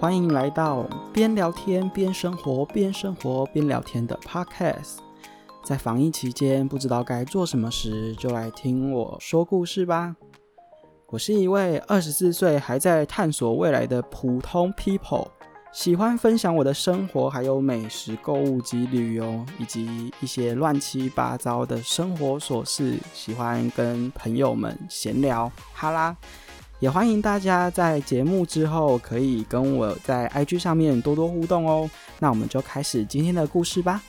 欢迎来到边聊天边生活边生活边聊天的 Podcast。在防疫期间，不知道该做什么时，就来听我说故事吧。我是一位二十四岁还在探索未来的普通 people，喜欢分享我的生活，还有美食、购物及旅游，以及一些乱七八糟的生活琐事。喜欢跟朋友们闲聊，哈啦。也欢迎大家在节目之后可以跟我在 IG 上面多多互动哦。那我们就开始今天的故事吧。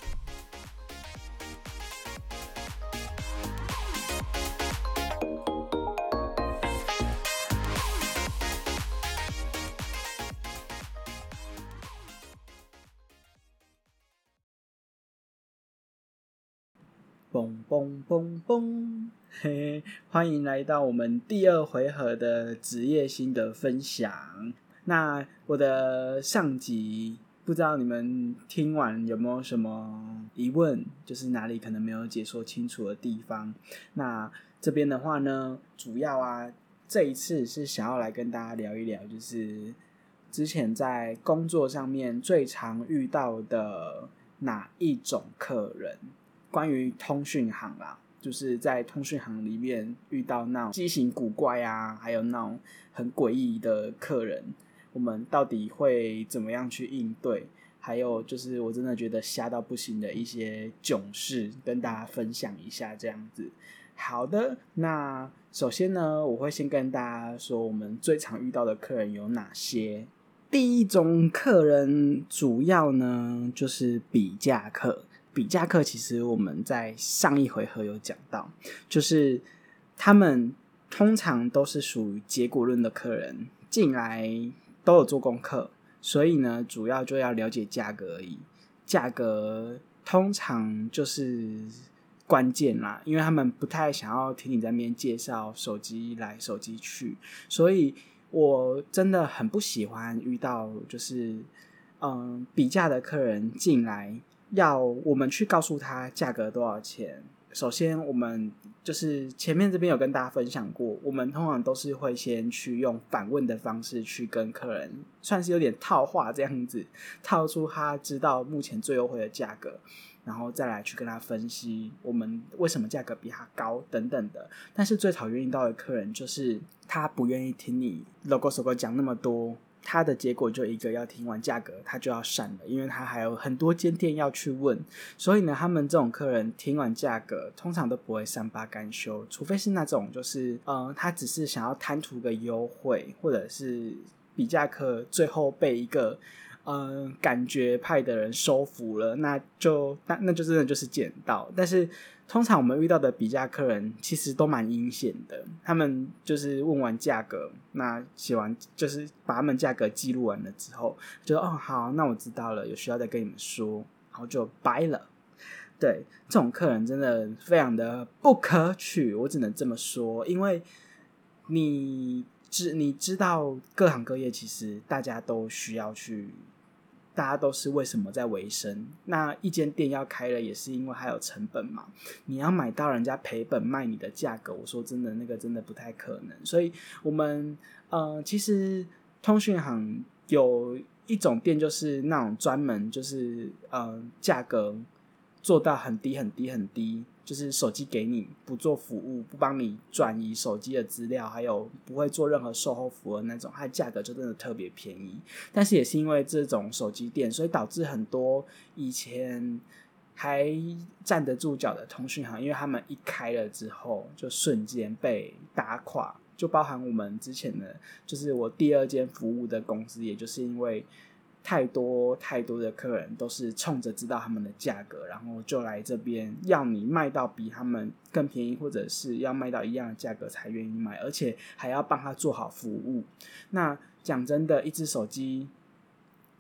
嘣嘣嘣！嘿，欢迎来到我们第二回合的职业心得分享。那我的上集不知道你们听完有没有什么疑问，就是哪里可能没有解说清楚的地方。那这边的话呢，主要啊，这一次是想要来跟大家聊一聊，就是之前在工作上面最常遇到的哪一种客人。关于通讯行啦，就是在通讯行里面遇到那种畸形古怪啊，还有那种很诡异的客人，我们到底会怎么样去应对？还有就是我真的觉得瞎到不行的一些囧事，跟大家分享一下这样子。好的，那首先呢，我会先跟大家说我们最常遇到的客人有哪些。第一种客人主要呢就是比价客。比价客其实我们在上一回合有讲到，就是他们通常都是属于结果论的客人，进来都有做功课，所以呢，主要就要了解价格而已。价格通常就是关键啦，因为他们不太想要听你在那边介绍手机来手机去，所以我真的很不喜欢遇到就是嗯比价的客人进来。要我们去告诉他价格多少钱。首先，我们就是前面这边有跟大家分享过，我们通常都是会先去用反问的方式去跟客人，算是有点套话这样子，套出他知道目前最优惠的价格，然后再来去跟他分析我们为什么价格比他高等等的。但是最讨厌遇到的客人就是他不愿意听你 logo 手哥讲那么多。他的结果就一个，要听完价格，他就要闪了，因为他还有很多间店要去问。所以呢，他们这种客人听完价格，通常都不会善罢甘休，除非是那种就是，嗯，他只是想要贪图个优惠，或者是比价客最后被一个。嗯，感觉派的人收服了，那就那那就真的就是捡到。但是通常我们遇到的比价客人其实都蛮阴险的，他们就是问完价格，那写完就是把他们价格记录完了之后，就哦好，那我知道了，有需要再跟你们说，然后就掰了。对，这种客人真的非常的不可取，我只能这么说，因为你知你知道各行各业其实大家都需要去。大家都是为什么在维生？那一间店要开了，也是因为还有成本嘛。你要买到人家赔本卖你的价格，我说真的，那个真的不太可能。所以，我们呃，其实通讯行有一种店，就是那种专门就是呃，价格做到很低很低很低。就是手机给你不做服务，不帮你转移手机的资料，还有不会做任何售后服务的那种，它的价格就真的特别便宜。但是也是因为这种手机店，所以导致很多以前还站得住脚的通讯行，因为他们一开了之后，就瞬间被打垮。就包含我们之前的，就是我第二间服务的公司，也就是因为。太多太多的客人都是冲着知道他们的价格，然后就来这边要你卖到比他们更便宜，或者是要卖到一样的价格才愿意买，而且还要帮他做好服务。那讲真的，一只手机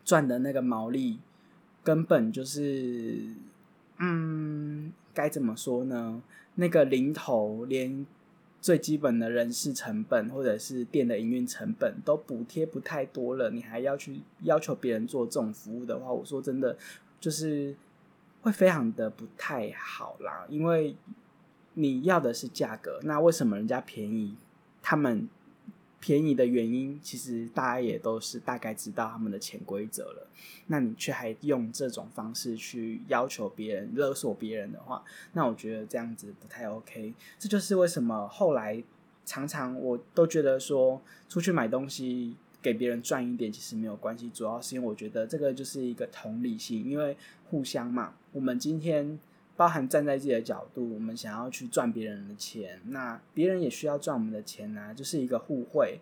赚的那个毛利，根本就是，嗯，该怎么说呢？那个零头连。最基本的人事成本或者是店的营运成本都补贴不太多了，你还要去要求别人做这种服务的话，我说真的就是会非常的不太好啦。因为你要的是价格，那为什么人家便宜，他们便宜的原因，其实大家也都是大概知道他们的潜规则了。那你却还用这种方式去要求别人、勒索别人的话，那我觉得这样子不太 OK。这就是为什么后来常常我都觉得说，出去买东西给别人赚一点其实没有关系，主要是因为我觉得这个就是一个同理心，因为互相嘛。我们今天。包含站在自己的角度，我们想要去赚别人的钱，那别人也需要赚我们的钱啊，就是一个互惠，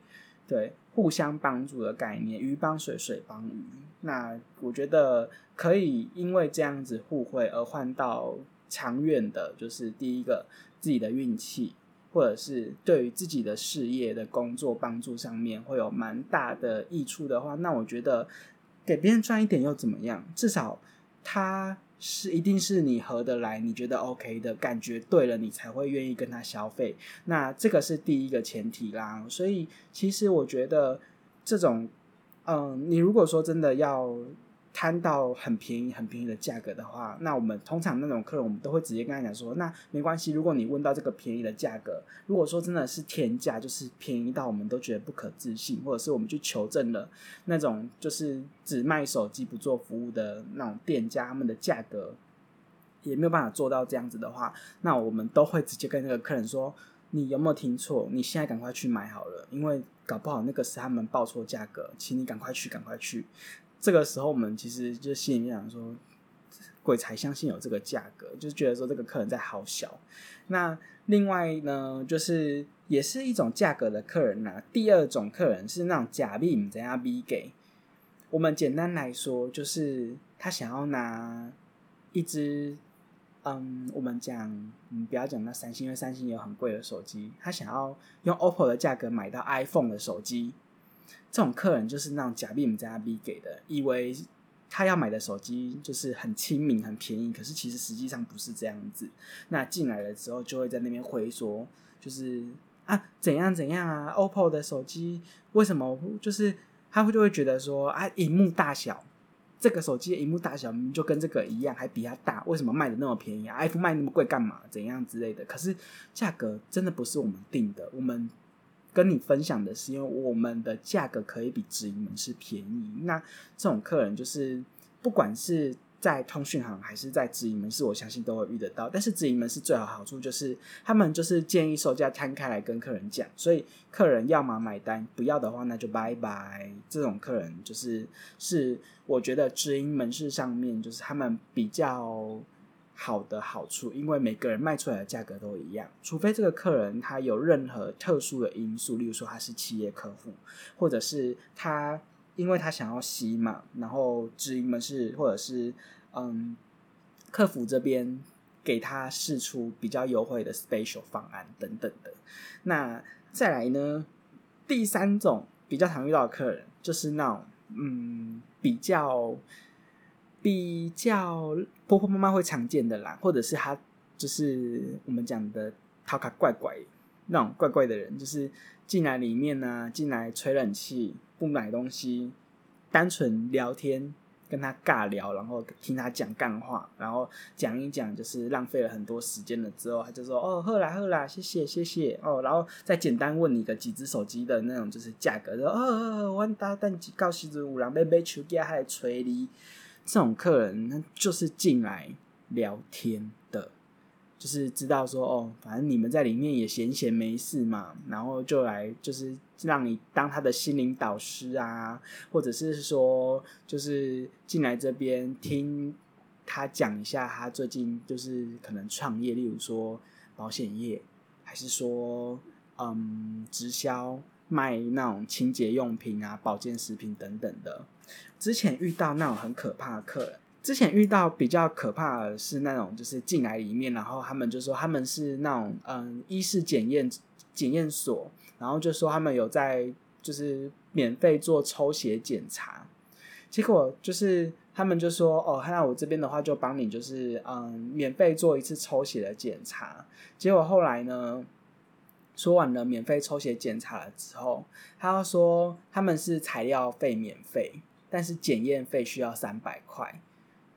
对，互相帮助的概念，鱼帮水，水帮鱼。那我觉得可以因为这样子互惠而换到长远的，就是第一个自己的运气，或者是对于自己的事业的工作帮助上面会有蛮大的益处的话，那我觉得给别人赚一点又怎么样？至少他。是，一定是你合得来，你觉得 OK 的感觉对了，你才会愿意跟他消费。那这个是第一个前提啦。所以其实我觉得这种，嗯，你如果说真的要。摊到很便宜、很便宜的价格的话，那我们通常那种客人，我们都会直接跟他讲说，那没关系。如果你问到这个便宜的价格，如果说真的是天价，就是便宜到我们都觉得不可置信，或者是我们去求证了那种就是只卖手机不做服务的那种店家，他们的价格也没有办法做到这样子的话，那我们都会直接跟那个客人说，你有没有听错？你现在赶快去买好了，因为搞不好那个是他们报错价格，请你赶快去，赶快去。这个时候，我们其实就心里面想说，鬼才相信有这个价格，就是觉得说这个客人在好小。那另外呢，就是也是一种价格的客人呐。第二种客人是那种假币怎样逼给我们。简单来说，就是他想要拿一只，嗯，我们讲，嗯，不要讲那三星，因为三星有很贵的手机，他想要用 OPPO 的价格买到 iPhone 的手机。这种客人就是那种假币加 B 给的，以为他要买的手机就是很亲民、很便宜，可是其实实际上不是这样子。那进来了之后，就会在那边回说，就是啊怎样怎样啊，OPPO 的手机为什么就是他会就会觉得说啊，荧幕大小，这个手机的荧幕大小就跟这个一样，还比它大，为什么卖的那么便宜啊？iPhone 卖那么贵干嘛？怎样之类的？可是价格真的不是我们定的，我们。跟你分享的是，因为我们的价格可以比直营门市便宜。那这种客人就是，不管是在通讯行还是在直营门市，我相信都会遇得到。但是直营门市最好好处就是，他们就是建议售价摊开来跟客人讲，所以客人要么买单，不要的话那就拜拜。这种客人就是是，我觉得直营门市上面就是他们比较。好的好处，因为每个人卖出来的价格都一样，除非这个客人他有任何特殊的因素，例如说他是企业客户，或者是他因为他想要吸嘛，然后直营门市或者是嗯客服这边给他试出比较优惠的 special 方案等等的。那再来呢，第三种比较常遇到的客人就是那种嗯比较。比较婆婆妈妈会常见的啦，或者是他就是我们讲的讨卡怪怪那种怪怪的人，就是进来里面呢，进来吹冷气，不买东西，单纯聊天，跟他尬聊，然后听他讲干话，然后讲一讲，就是浪费了很多时间了之后，他就说哦，喝啦喝啦，谢谢谢谢哦，然后再简单问你个几只手机的那种就是价格，说哦，我打蛋几告时子五郎买买手机还吹你。这种客人，他就是进来聊天的，就是知道说哦，反正你们在里面也闲闲没事嘛，然后就来就是让你当他的心灵导师啊，或者是说就是进来这边听他讲一下他最近就是可能创业，例如说保险业，还是说嗯直销卖那种清洁用品啊、保健食品等等的。之前遇到那种很可怕的客人，之前遇到比较可怕的是那种，就是进来里面，然后他们就说他们是那种嗯，医师检验检验所，然后就说他们有在就是免费做抽血检查，结果就是他们就说哦，那我这边的话就帮你就是嗯，免费做一次抽血的检查，结果后来呢，说完了免费抽血检查了之后，他要说他们是材料费免费。但是检验费需要三百块，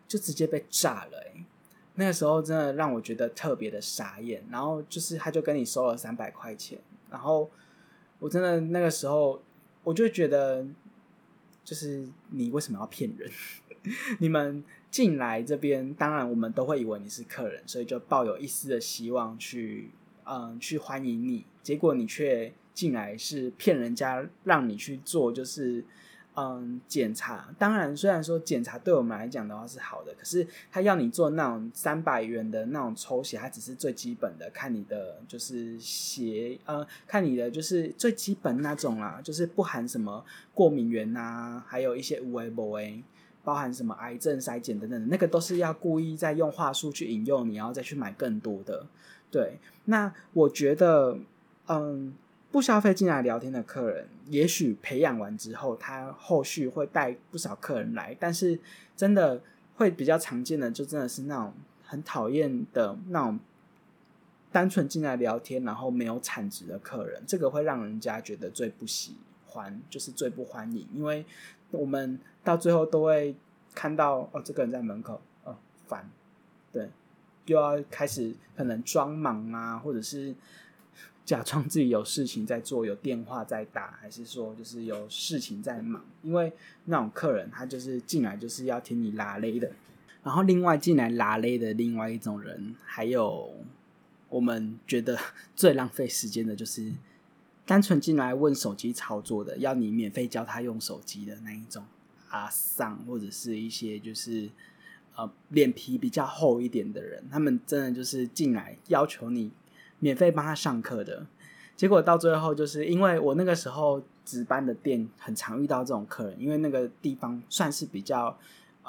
就直接被炸了哎！那个时候真的让我觉得特别的傻眼。然后就是他就跟你收了三百块钱，然后我真的那个时候，我就觉得，就是你为什么要骗人？你们进来这边，当然我们都会以为你是客人，所以就抱有一丝的希望去，嗯，去欢迎你。结果你却进来是骗人家，让你去做，就是。嗯，检查当然，虽然说检查对我们来讲的话是好的，可是他要你做那种三百元的那种抽血，它只是最基本的，看你的就是血，呃，看你的就是最基本那种啦，就是不含什么过敏源呐，还有一些无 A 不 A，包含什么癌症筛检等等，那个都是要故意在用话术去引诱你，然后再去买更多的。对，那我觉得，嗯。不消费进来聊天的客人，也许培养完之后，他后续会带不少客人来。但是，真的会比较常见的，就真的是那种很讨厌的那种单纯进来聊天，然后没有产值的客人。这个会让人家觉得最不喜欢，就是最不欢迎。因为我们到最后都会看到，哦，这个人在门口，哦，烦，对，又要开始可能装忙啊，或者是。假装自己有事情在做，有电话在打，还是说就是有事情在忙？因为那种客人他就是进来就是要听你拉勒的。然后另外进来拉勒的另外一种人，还有我们觉得最浪费时间的就是单纯进来问手机操作的，要你免费教他用手机的那一种阿桑，或者是一些就是呃脸皮比较厚一点的人，他们真的就是进来要求你。免费帮他上课的结果，到最后就是因为我那个时候值班的店很常遇到这种客人，因为那个地方算是比较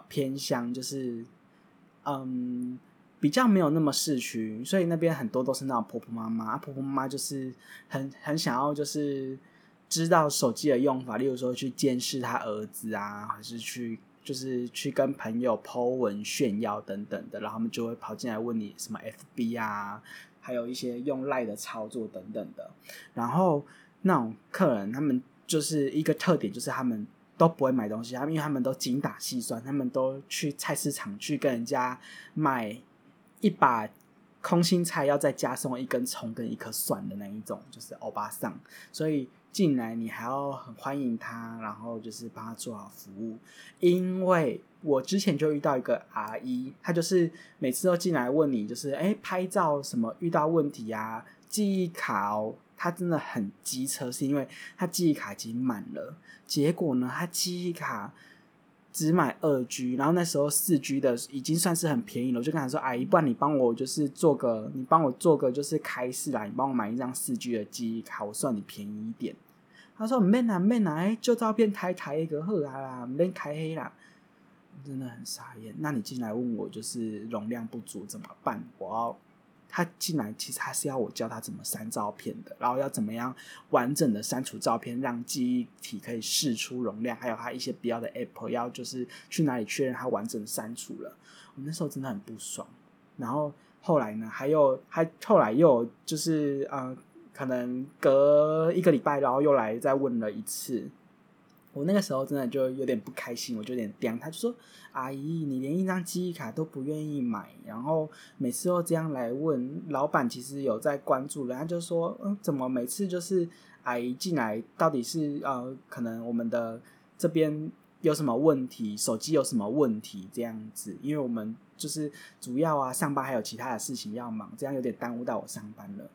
偏乡，就是嗯比较没有那么市区，所以那边很多都是那种婆婆妈妈，婆婆妈妈就是很很想要就是知道手机的用法，例如说去监视他儿子啊，还是去就是去跟朋友 Po 文炫耀等等的，然后他们就会跑进来问你什么 FB 啊。还有一些用赖的操作等等的，然后那种客人，他们就是一个特点，就是他们都不会买东西，他们因为他们都精打细算，他们都去菜市场去跟人家买一把空心菜，要再加送一根葱跟一颗蒜的那一种，就是欧巴桑，所以。进来你还要很欢迎他，然后就是帮他做好服务。因为我之前就遇到一个阿姨，她就是每次都进来问你，就是哎拍照什么遇到问题啊，记忆卡哦，她真的很机车，是因为她记忆卡已经满了，结果呢，她记忆卡。只买二 G，然后那时候四 G 的已经算是很便宜了，我就跟他说：“阿姨，不然你帮我就是做个，你帮我做个就是开市啦，你帮我买一张四 G 的记忆卡，我算你便宜一点。”他说：“免啦免啦，哎，就照片抬抬一个好啊啦，免开黑啦。”真的很傻眼。那你进来问我就是容量不足怎么办？我要。他进来其实还是要我教他怎么删照片的，然后要怎么样完整的删除照片，让记忆体可以释出容量，还有他一些必要的 app 要就是去哪里确认他完整删除了。我那时候真的很不爽。然后后来呢，还有还后来又就是呃，可能隔一个礼拜，然后又来再问了一次。我那个时候真的就有点不开心，我就有点刁他，就说：“阿姨，你连一张记忆卡都不愿意买，然后每次都这样来问。”老板其实有在关注的，他就说：“嗯，怎么每次就是阿姨进来，到底是呃，可能我们的这边有什么问题，手机有什么问题这样子？因为我们就是主要啊，上班还有其他的事情要忙，这样有点耽误到我上班了。”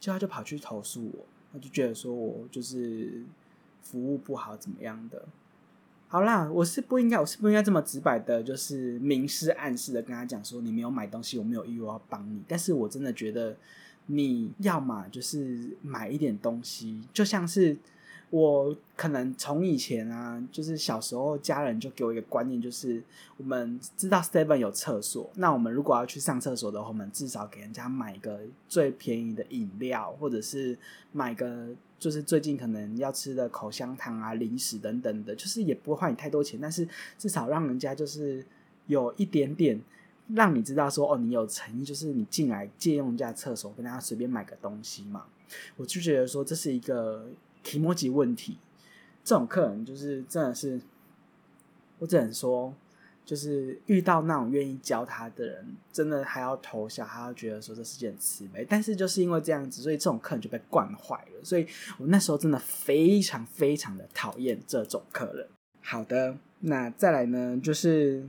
就他就跑去投诉我，他就觉得说我就是。服务不好怎么样的？好啦，我是不应该，我是不应该这么直白的，就是明示暗示的跟他讲说，你没有买东西，我没有义务要帮你。但是我真的觉得，你要嘛就是买一点东西，就像是。我可能从以前啊，就是小时候家人就给我一个观念，就是我们知道 Seven 有厕所，那我们如果要去上厕所的话，我们至少给人家买一个最便宜的饮料，或者是买个就是最近可能要吃的口香糖啊、零食等等的，就是也不会花你太多钱，但是至少让人家就是有一点点让你知道说哦，你有诚意，就是你进来借用人家厕所，跟大家随便买个东西嘛。我就觉得说这是一个。提莫吉问题，这种客人就是真的是，我只能说，就是遇到那种愿意教他的人，真的还要偷笑，还要觉得说这是件慈悲。但是就是因为这样子，所以这种客人就被惯坏了。所以我那时候真的非常非常的讨厌这种客人。好的，那再来呢，就是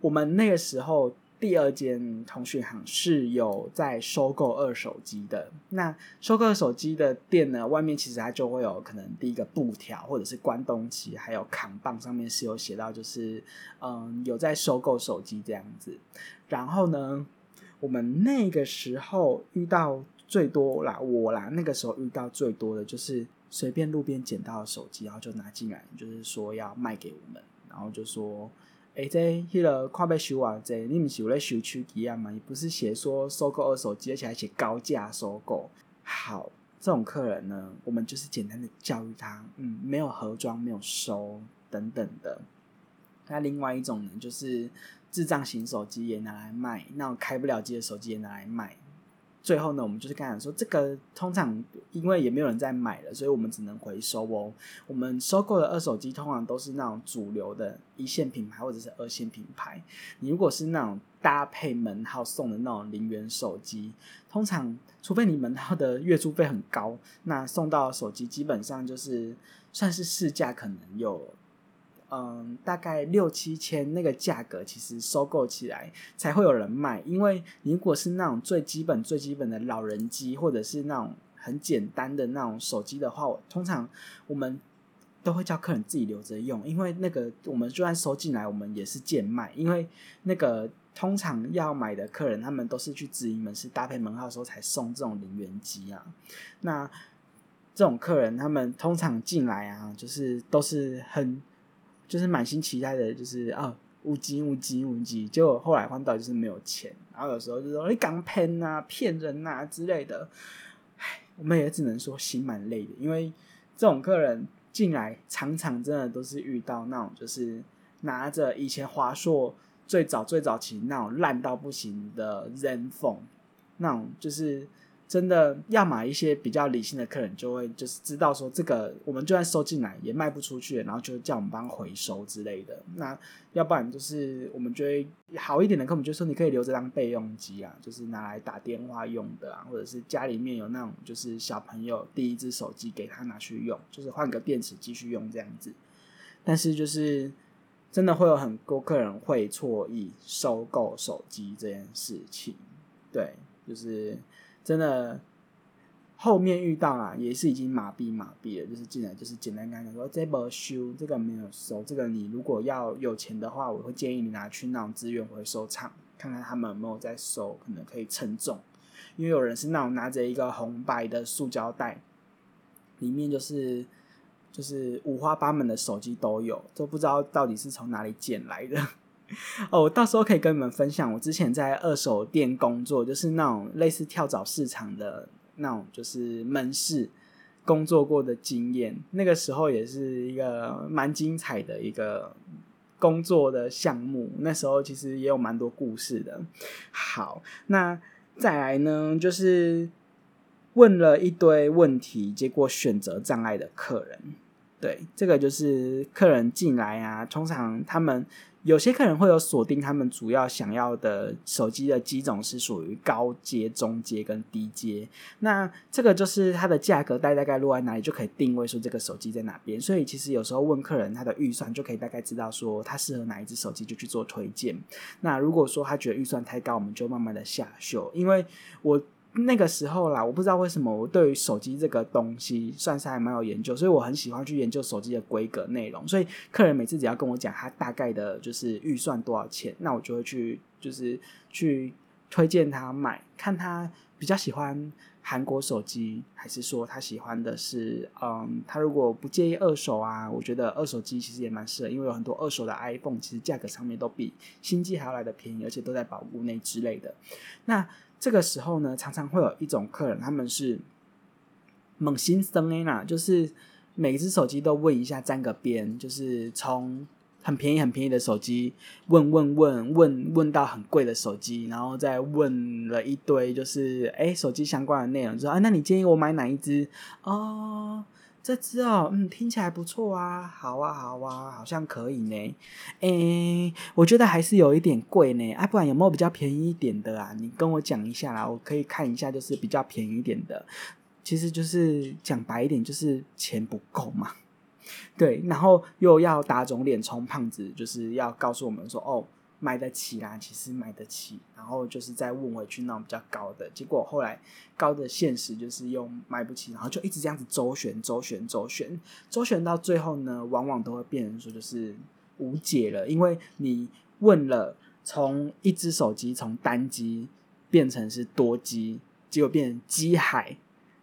我们那个时候。第二间通讯行是有在收购二手机的。那收购二手机的店呢，外面其实它就会有可能第一个布条，或者是关东旗，还有扛棒，上面是有写到，就是嗯有在收购手机这样子。然后呢，我们那个时候遇到最多啦，我啦，那个时候遇到最多的就是随便路边捡到的手机，然后就拿进来，就是说要卖给我们，然后就说。诶，这迄个看要收偌济你毋是有咧收手机啊嘛？也不是写说收购二手机，而且还写高价收购。好，这种客人呢，我们就是简单的教育他，嗯，没有盒装，没有收等等的。那另外一种呢，就是智障型手机也拿来卖，那种开不了机的手机也拿来卖。最后呢，我们就是跟他说，这个通常因为也没有人在买了，所以我们只能回收哦。我们收购的二手机通常都是那种主流的一线品牌或者是二线品牌。你如果是那种搭配门号送的那种零元手机，通常除非你门号的月租费很高，那送到手机基本上就是算是市价可能有。嗯，大概六七千那个价格，其实收购起来才会有人卖。因为如果是那种最基本、最基本的老人机，或者是那种很简单的那种手机的话，通常我们都会叫客人自己留着用。因为那个我们就算收进来，我们也是贱卖。因为那个通常要买的客人，他们都是去直营门市搭配门号的时候才送这种零元机啊。那这种客人，他们通常进来啊，就是都是很。就是满心期待的，就是啊，五 G 五 G 五 G，结果后来换到就是没有钱，然后有时候就说你刚骗啊、骗人啊之类的，唉，我们也只能说心蛮累的，因为这种客人进来常常真的都是遇到那种就是拿着以前华硕最早最早期那种烂到不行的 Zen Phone，那种就是。真的要买一些比较理性的客人，就会就是知道说这个我们就算收进来也卖不出去，然后就叫我们帮回收之类的。那要不然就是我们觉得好一点的客人就说你可以留着当备用机啊，就是拿来打电话用的啊，或者是家里面有那种就是小朋友第一只手机给他拿去用，就是换个电池继续用这样子。但是就是真的会有很多客人会错意收购手机这件事情，对，就是。真的，后面遇到啦，也是已经麻痹麻痹了。就是进来就是简单跟他说，这不修，这个没有收，这个你如果要有钱的话，我会建议你拿去那种资源回收厂，看看他们有没有在收，可能可以称重。因为有人是那种拿着一个红白的塑胶袋，里面就是就是五花八门的手机都有，都不知道到底是从哪里捡来的。哦，我到时候可以跟你们分享，我之前在二手店工作，就是那种类似跳蚤市场的那种，就是门市工作过的经验。那个时候也是一个蛮精彩的一个工作的项目。那时候其实也有蛮多故事的。好，那再来呢，就是问了一堆问题，结果选择障碍的客人。对，这个就是客人进来啊，通常他们。有些客人会有锁定，他们主要想要的手机的机种是属于高阶、中阶跟低阶。那这个就是它的价格大概落在哪里，就可以定位说这个手机在哪边。所以其实有时候问客人他的预算，就可以大概知道说他适合哪一只手机，就去做推荐。那如果说他觉得预算太高，我们就慢慢的下修。因为我。那个时候啦，我不知道为什么我对于手机这个东西算是还蛮有研究，所以我很喜欢去研究手机的规格内容。所以客人每次只要跟我讲他大概的就是预算多少钱，那我就会去就是去推荐他买，看他比较喜欢韩国手机，还是说他喜欢的是嗯，他如果不介意二手啊，我觉得二手机其实也蛮适合，因为有很多二手的 iPhone 其实价格上面都比新机还要来的便宜，而且都在保护内之类的。那这个时候呢，常常会有一种客人，他们是猛心生 A 啦，就是每只手机都问一下，沾个边，就是从很便宜很便宜的手机问问问问问到很贵的手机，然后再问了一堆，就是哎手机相关的内容，就说啊，那你建议我买哪一只？哦，这只哦，嗯，听起来不错啊，好啊，好啊，好像可以呢。诶，我觉得还是有一点贵呢，啊，不然有没有比较便宜一点的啊？你跟我讲一下啦，我可以看一下，就是比较便宜一点的。其实就是讲白一点，就是钱不够嘛。对，然后又要打肿脸充胖子，就是要告诉我们说，哦。买得起啦，其实买得起，然后就是再问回去那种比较高的，结果后来高的现实就是用买不起，然后就一直这样子周旋、周旋、周旋、周旋到最后呢，往往都会变成说就是无解了，因为你问了，从一只手机从单机变成是多机，结果变成机海，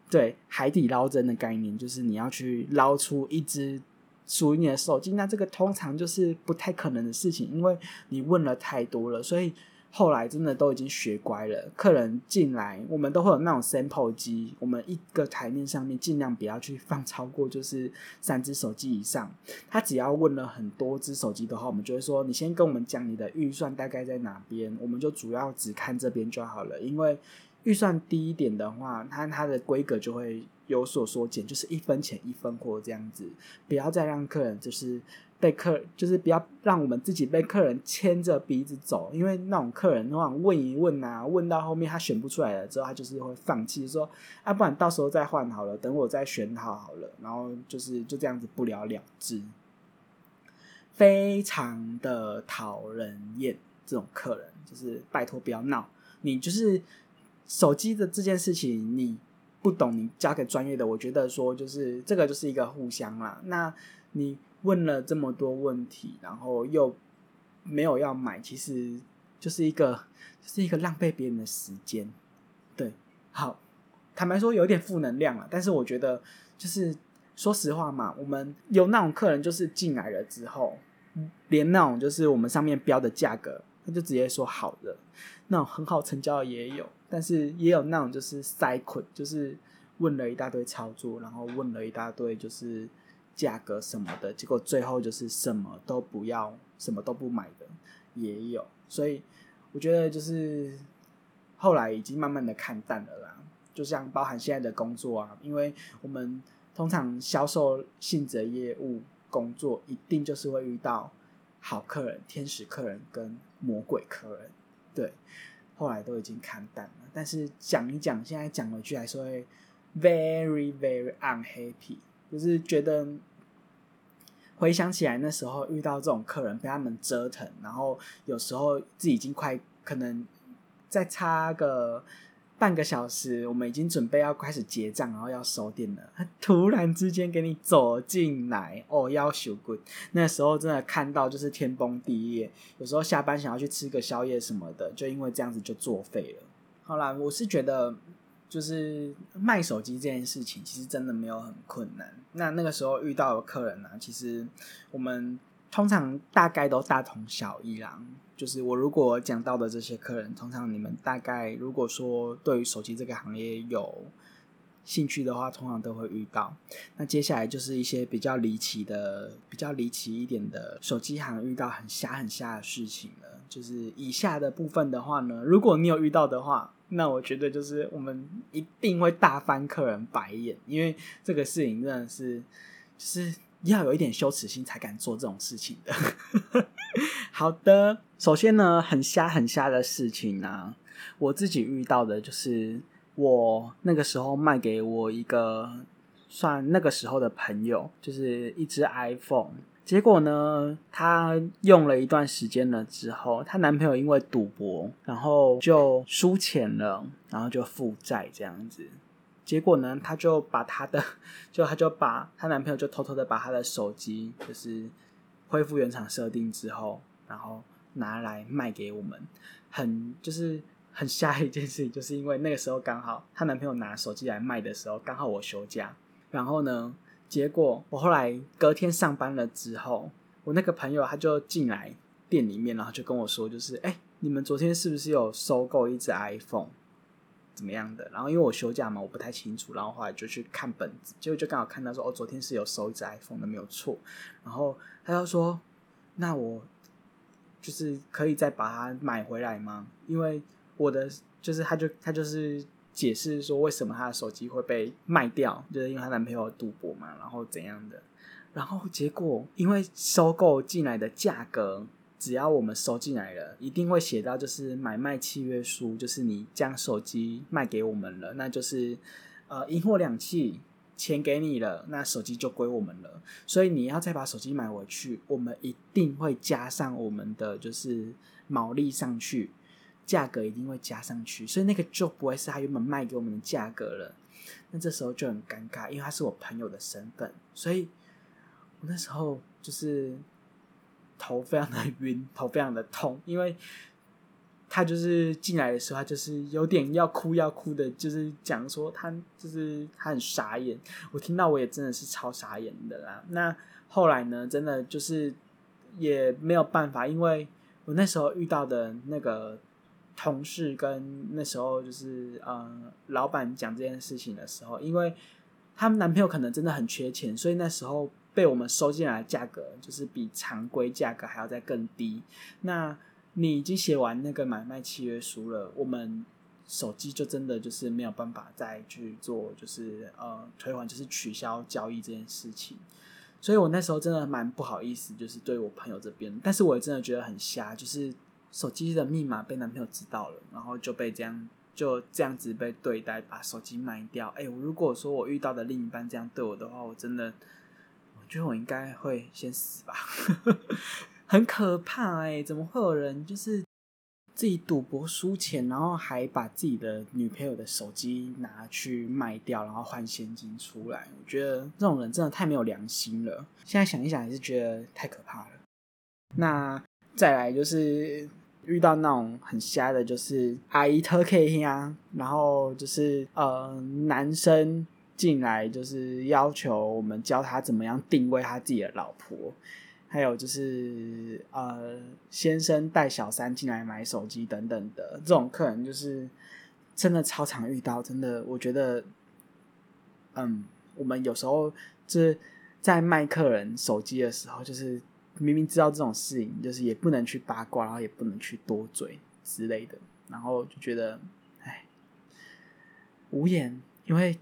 对海底捞针的概念，就是你要去捞出一只。属于你的手机，那这个通常就是不太可能的事情，因为你问了太多了，所以后来真的都已经学乖了。客人进来，我们都会有那种 sample 机，我们一个台面上面尽量不要去放超过就是三只手机以上。他只要问了很多只手机的话，我们就会说，你先跟我们讲你的预算大概在哪边，我们就主要只看这边就好了。因为预算低一点的话，它它的规格就会。有所缩减，就是一分钱一分货这样子，不要再让客人就是被客，就是不要让我们自己被客人牵着鼻子走，因为那种客人的话问一问啊，问到后面他选不出来了之后，他就是会放弃，说啊，不然到时候再换好了，等我再选好好了，然后就是就这样子不了了之，非常的讨人厌。这种客人就是拜托不要闹，你就是手机的这件事情你。不懂你交给专业的，我觉得说就是这个就是一个互相啦。那你问了这么多问题，然后又没有要买，其实就是一个 就是一个浪费别人的时间。对，好，坦白说有点负能量了，但是我觉得就是说实话嘛，我们有那种客人就是进来了之后，连那种就是我们上面标的价格，他就直接说好的，那种很好成交的也有。但是也有那种就是塞捆，就是问了一大堆操作，然后问了一大堆就是价格什么的，结果最后就是什么都不要，什么都不买的也有。所以我觉得就是后来已经慢慢的看淡了啦。就像包含现在的工作啊，因为我们通常销售性质业务工作，一定就是会遇到好客人、天使客人跟魔鬼客人，对。后来都已经看淡了，但是讲一讲，现在讲回去还是会 very very unhappy，就是觉得回想起来那时候遇到这种客人被他们折腾，然后有时候自己已经快可能再差个。半个小时，我们已经准备要开始结账，然后要收店了。突然之间给你走进来，哦，要求 good。那时候真的看到就是天崩地裂。有时候下班想要去吃个宵夜什么的，就因为这样子就作废了。好啦，我是觉得就是卖手机这件事情，其实真的没有很困难。那那个时候遇到的客人呢，其实我们通常大概都大同小异啦。就是我如果讲到的这些客人，通常你们大概如果说对于手机这个行业有兴趣的话，通常都会遇到。那接下来就是一些比较离奇的、比较离奇一点的手机行遇到很瞎很瞎的事情了。就是以下的部分的话呢，如果你有遇到的话，那我觉得就是我们一定会大翻客人白眼，因为这个事情真的是是。要有一点羞耻心才敢做这种事情的。好的，首先呢，很瞎很瞎的事情呢，我自己遇到的就是我那个时候卖给我一个算那个时候的朋友，就是一只 iPhone。结果呢，她用了一段时间了之后，她男朋友因为赌博，然后就输钱了，然后就负债这样子。结果呢，她就把她的，就她就把她男朋友就偷偷的把她的手机，就是恢复原厂设定之后，然后拿来卖给我们。很就是很下一件事情，就是因为那个时候刚好她男朋友拿手机来卖的时候，刚好我休假。然后呢，结果我后来隔天上班了之后，我那个朋友他就进来店里面，然后就跟我说，就是哎，你们昨天是不是有收购一只 iPhone？怎么样的？然后因为我休假嘛，我不太清楚。然后后来就去看本子，结果就刚好看到说，哦，昨天是有收一只 iPhone 的，没有错。然后他就说，那我就是可以再把它买回来吗？因为我的就是他就他就是解释说为什么她的手机会被卖掉，就是因为她男朋友赌博嘛，然后怎样的。然后结果因为收购进来的价格，只要我们收进来了，一定会写到就是买卖契约书，就是你将手机卖给我们了，那就是呃银货两讫。钱给你了，那手机就归我们了。所以你要再把手机买回去，我们一定会加上我们的就是毛利上去，价格一定会加上去。所以那个就不会是他原本卖给我们的价格了。那这时候就很尴尬，因为他是我朋友的身份，所以我那时候就是头非常的晕，头非常的痛，因为。他就是进来的时候，他就是有点要哭要哭的，就是讲说他就是他很傻眼。我听到我也真的是超傻眼的啦。那后来呢，真的就是也没有办法，因为我那时候遇到的那个同事跟那时候就是呃老板讲这件事情的时候，因为他们男朋友可能真的很缺钱，所以那时候被我们收进来的价格就是比常规价格还要再更低。那你已经写完那个买卖契约书了，我们手机就真的就是没有办法再去做，就是呃退还，就是取消交易这件事情。所以我那时候真的蛮不好意思，就是对我朋友这边，但是我也真的觉得很瞎，就是手机的密码被男朋友知道了，然后就被这样就这样子被对待，把手机卖掉。哎，如果说我遇到的另一半这样对我的话，我真的我觉得我应该会先死吧。很可怕哎！怎么会有人就是自己赌博输钱，然后还把自己的女朋友的手机拿去卖掉，然后换现金出来？我觉得这种人真的太没有良心了。现在想一想，还是觉得太可怕了。那再来就是遇到那种很瞎的，就是阿姨特 K 啊，然后就是呃男生进来就是要求我们教他怎么样定位他自己的老婆。还有就是，呃，先生带小三进来买手机等等的这种客人，就是真的超常遇到。真的，我觉得，嗯，我们有时候就是在卖客人手机的时候，就是明明知道这种事情，就是也不能去八卦，然后也不能去多嘴之类的，然后就觉得，哎，无言，因为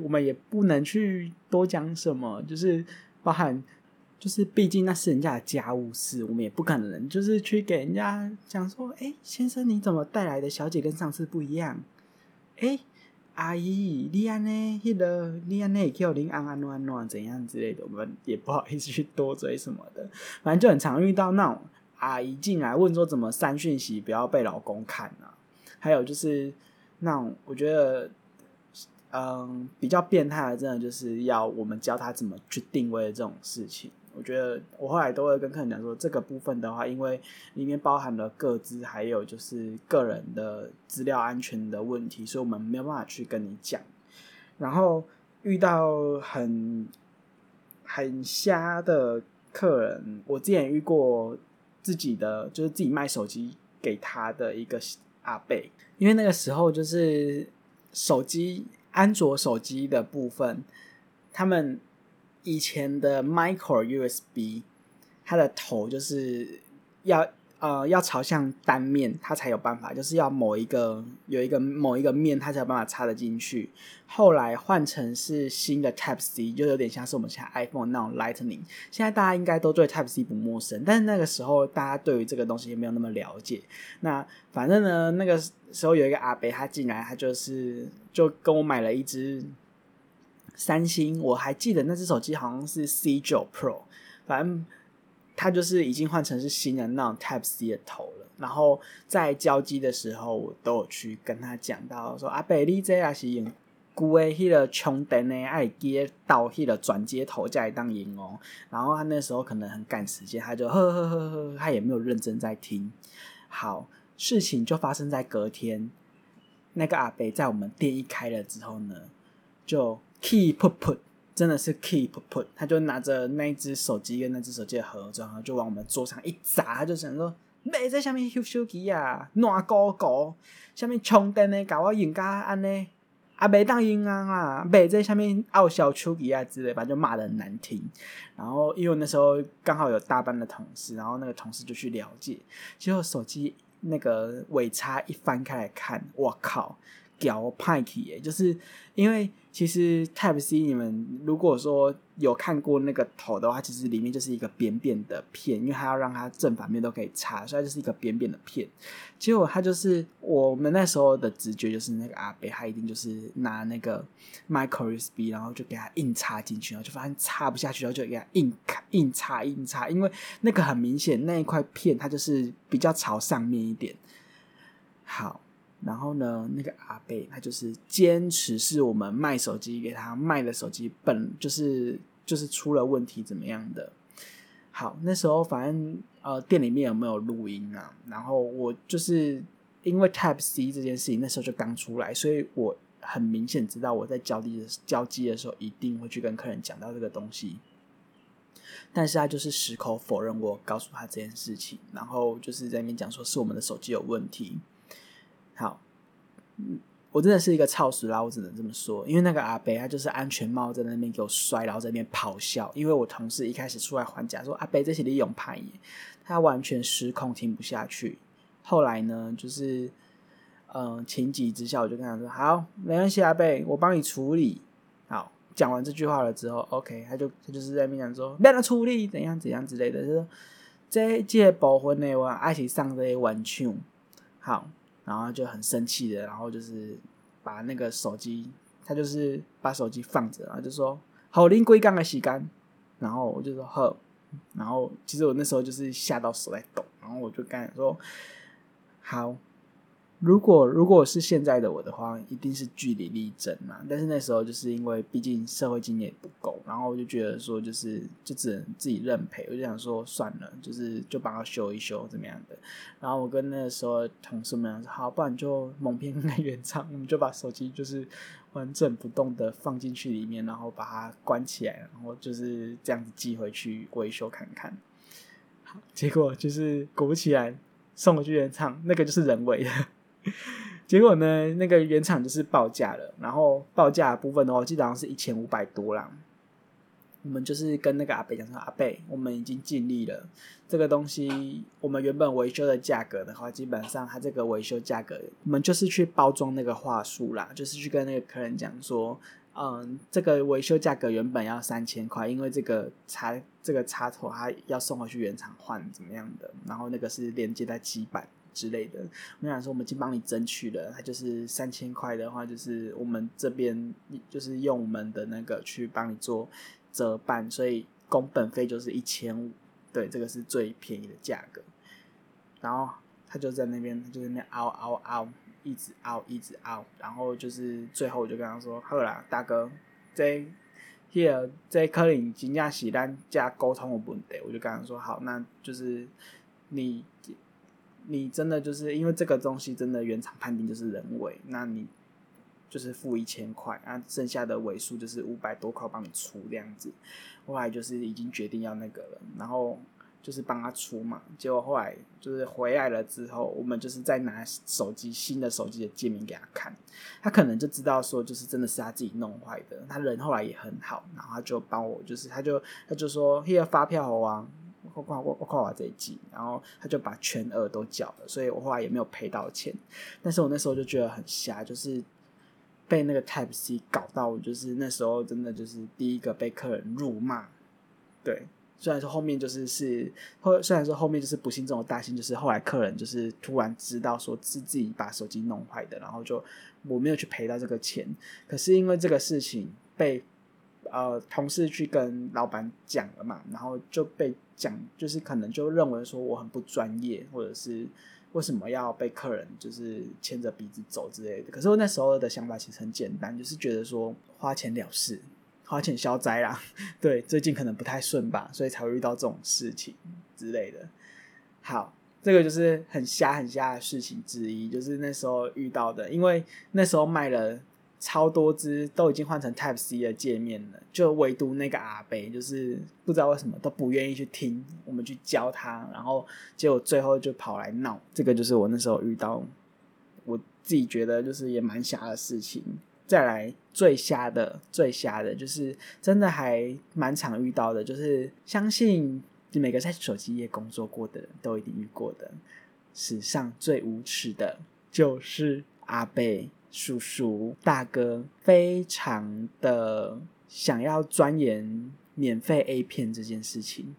我们也不能去多讲什么，就是包含。就是毕竟那是人家的家务事，我们也不可能就是去给人家讲说，哎，先生你怎么带来的小姐跟上次不一样？哎，阿姨，你安呢？那个你安呢？叫林安安安安怎样之类的，我们也不好意思去多嘴什么的。反正就很常遇到那种阿姨进来问说怎么删讯息，不要被老公看啊。还有就是那种我觉得。嗯，比较变态的，真的就是要我们教他怎么去定位这种事情。我觉得我后来都会跟客人讲说，这个部分的话，因为里面包含了各资，还有就是个人的资料安全的问题，所以我们没有办法去跟你讲。然后遇到很很瞎的客人，我之前遇过自己的，就是自己卖手机给他的一个阿贝，因为那个时候就是手机。安卓手机的部分，他们以前的 micro USB，它的头就是要呃要朝向单面，它才有办法，就是要某一个有一个某一个面，它才有办法插得进去。后来换成是新的 Type C，就有点像是我们现在 iPhone 那种 Lightning。现在大家应该都对 Type C 不陌生，但是那个时候大家对于这个东西也没有那么了解。那反正呢，那个。时候有一个阿伯，他进来，他就是就跟我买了一只三星，我还记得那只手机好像是 C 九 Pro，反正他就是已经换成是新的那种 Type C 的头了。然后在交机的时候，我都有去跟他讲到说：“阿伯，你这也是用古的迄个充电的，爱接到迄个转接头再当用哦。”然后他那时候可能很赶时间，他就呵呵呵呵，他也没有认真在听。好。事情就发生在隔天，那个阿北在我们店一开了之后呢，就 keep put，真的是 keep put，他就拿着那只手机跟那只手机的盒装，然后就往我们桌上一砸，他就想说，你在下面修手机啊，烂高高，下面充电的搞我用家安呢，啊没当用啊，没在下面傲笑手机啊之类，反正就骂的很难听。然后因为那时候刚好有大班的同事，然后那个同事就去了解，结果手机。那个尾插一翻开来看，我靠，屌派体耶，就是因为其实 Type C 你们如果说有看过那个头的话，其实里面就是一个扁扁的片，因为它要让它正反面都可以插，所以它就是一个扁扁的片。结果它就是我们那时候的直觉就是那个阿北，他一定就是拿那个 Micro USB，然后就给它硬插进去，然后就发现插不下去，然后就给它硬硬插硬插，因为那个很明显那一块片它就是比较朝上面一点。好。然后呢，那个阿贝他就是坚持是我们卖手机给他卖的手机本就是就是出了问题怎么样的？好，那时候反正呃店里面有没有录音啊？然后我就是因为 Type C 这件事情那时候就刚出来，所以我很明显知道我在交机的交机的时候一定会去跟客人讲到这个东西，但是他就是矢口否认我告诉他这件事情，然后就是在那边讲说是我们的手机有问题。好，我真的是一个操死啦，我只能这么说。因为那个阿北他就是安全帽在那边给我摔，然后在那边咆哮。因为我同事一开始出来还价说阿北这是利用牌耶，他完全失控，听不下去。后来呢，就是嗯情急之下，我就跟他说好，没关系，阿贝，我帮你处理。好，讲完这句话了之后，OK，他就他就是在那边讲说，让他处理怎样怎样之类的，就说这这部分的话，爱是上这些玩具，好。然后就很生气的，然后就是把那个手机，他就是把手机放着，然后就说：“好，拎龟缸的洗干。”然后我就说：“好。”然后其实我那时候就是吓到手在抖，然后我就跟他说：“好。”如果如果是现在的我的话，一定是据理力争嘛。但是那时候就是因为毕竟社会经验不够，然后我就觉得说就是就只能自己认赔。我就想说算了，就是就帮他修一修怎么样的。然后我跟那个时候同事们说，好，不然就蒙骗那原厂，我们就把手机就是完整不动的放进去里面，然后把它关起来，然后就是这样子寄回去维修看看。好，结果就是果不其然送回去原厂，那个就是人为的。结果呢，那个原厂就是报价了，然后报价部分的话，基本上是一千五百多啦。我们就是跟那个阿贝讲说，阿贝，我们已经尽力了。这个东西，我们原本维修的价格的话，基本上它这个维修价格，我们就是去包装那个话术啦，就是去跟那个客人讲说，嗯，这个维修价格原本要三千块，因为这个插这个插头它要送回去原厂换怎么样的，然后那个是连接在基板。之类的，我想说，我们已经帮你争取了，他就是三千块的话，就是我们这边就是用我们的那个去帮你做折半，所以工本费就是一千五，对，这个是最便宜的价格。然后他就在那边，他就在那嗷嗷嗷，一直嗷一直嗷，然后就是最后我就跟他说：“好啦，大哥，这 here 这可能真正是咱加沟通的问题。”我就跟他说：“好，那就是你。”你真的就是因为这个东西真的原厂判定就是人为，那你就是付一千块，那剩下的尾数就是五百多块帮你出这样子。后来就是已经决定要那个了，然后就是帮他出嘛。结果后来就是回来了之后，我们就是再拿手机新的手机的界面给他看，他可能就知道说就是真的是他自己弄坏的。他人后来也很好，然后他就帮我，就是他就他就说 here 发票啊。我我我我靠我这一季，然后他就把全额都缴了，所以我后来也没有赔到钱。但是我那时候就觉得很瞎，就是被那个 Type C 搞到，就是那时候真的就是第一个被客人辱骂。对，虽然说后面就是是后，虽然说后面就是不幸中的大幸，就是后来客人就是突然知道说是自己把手机弄坏的，然后就我没有去赔到这个钱。可是因为这个事情被呃同事去跟老板讲了嘛，然后就被。讲就是可能就认为说我很不专业，或者是为什么要被客人就是牵着鼻子走之类的。可是我那时候的想法其实很简单，就是觉得说花钱了事，花钱消灾啦。对，最近可能不太顺吧，所以才会遇到这种事情之类的。好，这个就是很瞎很瞎的事情之一，就是那时候遇到的，因为那时候卖了。超多只都已经换成 Type C 的界面了，就唯独那个阿贝，就是不知道为什么都不愿意去听我们去教他，然后结果最后就跑来闹。这个就是我那时候遇到，我自己觉得就是也蛮瞎的事情。再来最瞎的、最瞎的，就是真的还蛮常遇到的，就是相信每个在手机业工作过的人都一定遇过的，史上最无耻的就是阿贝。叔叔、大哥非常的想要钻研免费 A 片这件事情。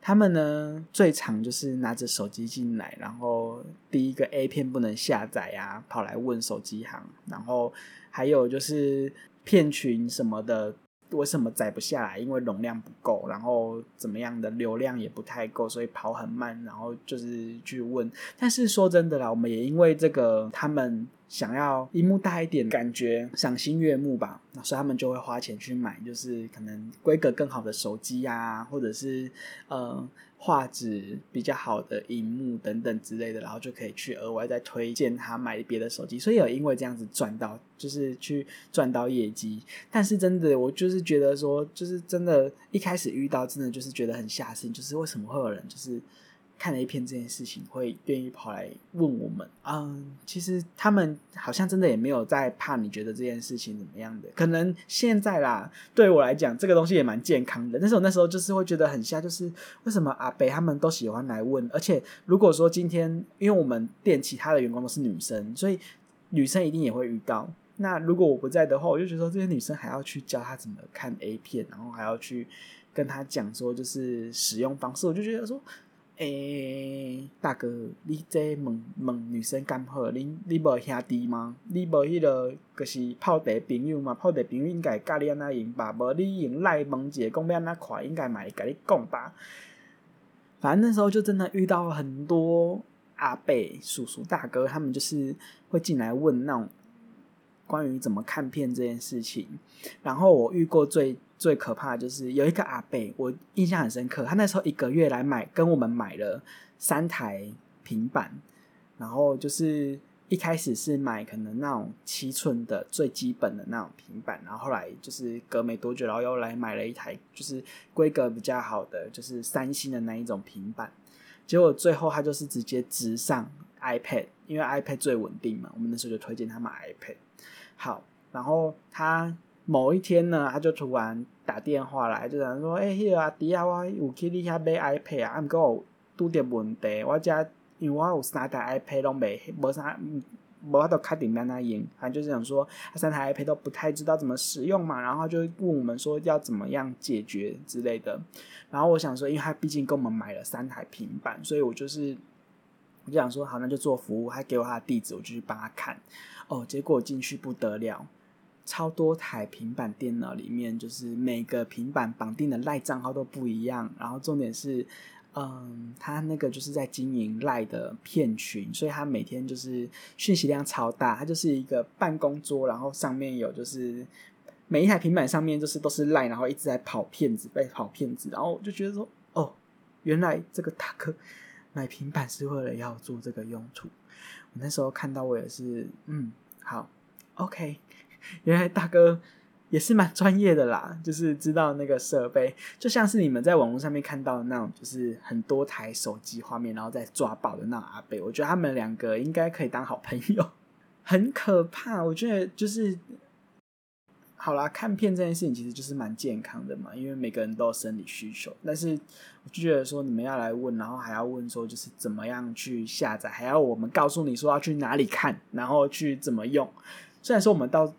他们呢，最常就是拿着手机进来，然后第一个 A 片不能下载啊，跑来问手机行，然后还有就是骗群什么的。为什么载不下来？因为容量不够，然后怎么样的流量也不太够，所以跑很慢。然后就是去问，但是说真的啦，我们也因为这个，他们想要荧幕大一点，感觉赏心悦目吧，所以他们就会花钱去买，就是可能规格更好的手机呀，或者是呃。画质比较好的荧幕等等之类的，然后就可以去额外再推荐他买别的手机，所以有因为这样子赚到，就是去赚到业绩。但是真的，我就是觉得说，就是真的，一开始遇到真的就是觉得很吓心，就是为什么会有人就是。看了一篇这件事情，会愿意跑来问我们。嗯，其实他们好像真的也没有在怕你觉得这件事情怎么样的。可能现在啦，对我来讲，这个东西也蛮健康的。但是我那时候就是会觉得很吓，就是为什么阿北他们都喜欢来问？而且如果说今天，因为我们店其他的员工都是女生，所以女生一定也会遇到。那如果我不在的话，我就觉得这些女生还要去教他怎么看 A 片，然后还要去跟他讲说就是使用方式，我就觉得说。诶，大哥，你这问问女生干好？你你无兄弟吗？你无迄个，就是泡茶朋友嘛？泡茶朋友应该教你安怎用吧？无你用赖问者讲要安怎快，应该嘛会甲你讲吧？反正那时候就真的遇到很多阿伯、叔叔、大哥，他们就是会进来问那种关于怎么看片这件事情。然后我遇过最。最可怕的就是有一个阿贝，我印象很深刻。他那时候一个月来买，跟我们买了三台平板，然后就是一开始是买可能那种七寸的最基本的那种平板，然后后来就是隔没多久，然后又来买了一台就是规格比较好的，就是三星的那一种平板。结果最后他就是直接直上 iPad，因为 iPad 最稳定嘛。我们那时候就推荐他买 iPad。好，然后他。某一天呢，他就突然打电话来，就想说：“哎，迄个阿弟啊，我有去你遐买 iPad 啊，毋过有拄着问题，我遮因为我有三台 iPad 拢袂，无啥，无法度确定安怎用，反正就是想说，三台 iPad 都不太知道怎么使用嘛，然后就问我们说要怎么样解决之类的。然后我想说，因为他毕竟跟我们买了三台平板，所以我就是我就想说，好，那就做服务，还给我他的地址，我就去帮他看。哦，结果进去不得了。超多台平板电脑里面，就是每个平板绑定的赖账号都不一样。然后重点是，嗯，他那个就是在经营赖的骗群，所以他每天就是讯息量超大。他就是一个办公桌，然后上面有就是每一台平板上面就是都是赖，然后一直在跑骗子，被跑骗子。然后我就觉得说，哦，原来这个大哥买平板是为了要做这个用途。我那时候看到我也是，嗯，好，OK。原来大哥也是蛮专业的啦，就是知道那个设备，就像是你们在网络上面看到的那种，就是很多台手机画面，然后再抓爆的那种阿贝。我觉得他们两个应该可以当好朋友，很可怕。我觉得就是好啦，看片这件事情其实就是蛮健康的嘛，因为每个人都有生理需求。但是我就觉得说，你们要来问，然后还要问说，就是怎么样去下载，还要我们告诉你说要去哪里看，然后去怎么用。虽然说我们到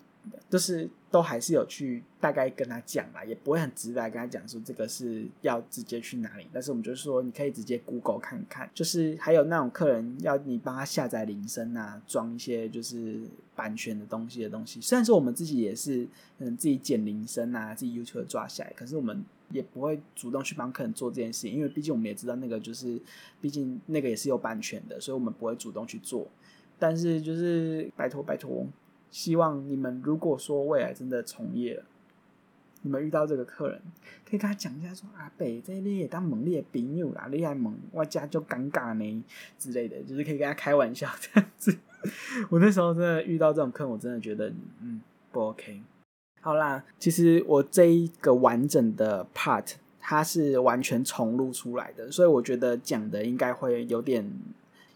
就是都还是有去大概跟他讲啦，也不会很直白跟他讲说这个是要直接去哪里，但是我们就是说你可以直接 Google 看看，就是还有那种客人要你帮他下载铃声啊，装一些就是版权的东西的东西。虽然说我们自己也是嗯自己剪铃声啊，自己 YouTube 抓下来，可是我们也不会主动去帮客人做这件事情，因为毕竟我们也知道那个就是，毕竟那个也是有版权的，所以我们不会主动去做。但是就是拜托拜托。希望你们如果说未来真的从业了，你们遇到这个客人，可以跟他讲一下说：“阿北，这你也当猛烈朋友啦，你还猛，我家就尴尬呢之类的，就是可以跟他开玩笑这样子。我那时候真的遇到这种客，我真的觉得嗯不 OK。好啦，其实我这一个完整的 part 它是完全重录出来的，所以我觉得讲的应该会有点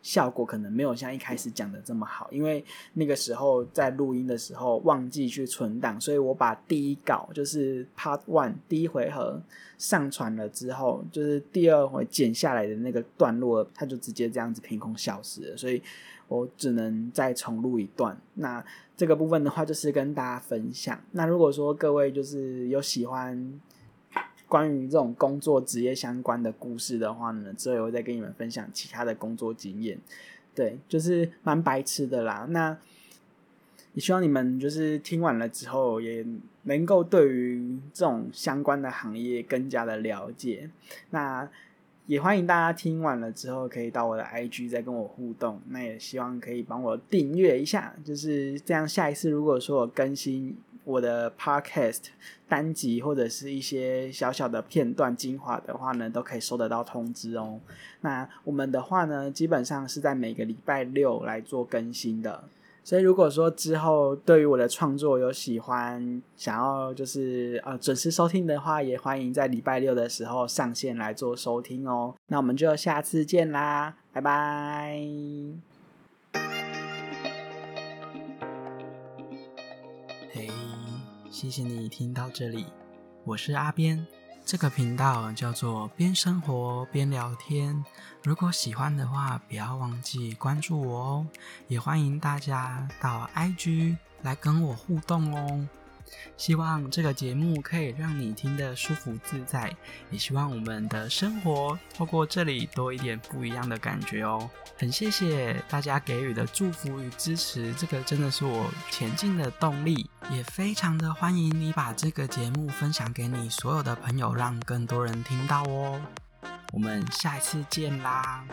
效果可能没有像一开始讲的这么好，因为那个时候在录音的时候忘记去存档，所以我把第一稿就是 Part One 第一回合上传了之后，就是第二回剪下来的那个段落，它就直接这样子凭空消失了，所以我只能再重录一段。那这个部分的话，就是跟大家分享。那如果说各位就是有喜欢。关于这种工作职业相关的故事的话呢，之后会再跟你们分享其他的工作经验。对，就是蛮白痴的啦。那也希望你们就是听完了之后，也能够对于这种相关的行业更加的了解。那也欢迎大家听完了之后，可以到我的 IG 再跟我互动。那也希望可以帮我订阅一下，就是这样。下一次如果说我更新。我的 podcast 单集或者是一些小小的片段精华的话呢，都可以收得到通知哦。那我们的话呢，基本上是在每个礼拜六来做更新的。所以如果说之后对于我的创作有喜欢，想要就是呃准时收听的话，也欢迎在礼拜六的时候上线来做收听哦。那我们就下次见啦，拜拜。谢谢你听到这里，我是阿边，这个频道叫做边生活边聊天。如果喜欢的话，不要忘记关注我哦，也欢迎大家到 IG 来跟我互动哦。希望这个节目可以让你听得舒服自在，也希望我们的生活透过这里多一点不一样的感觉哦。很谢谢大家给予的祝福与支持，这个真的是我前进的动力。也非常的欢迎你把这个节目分享给你所有的朋友，让更多人听到哦。我们下一次见啦！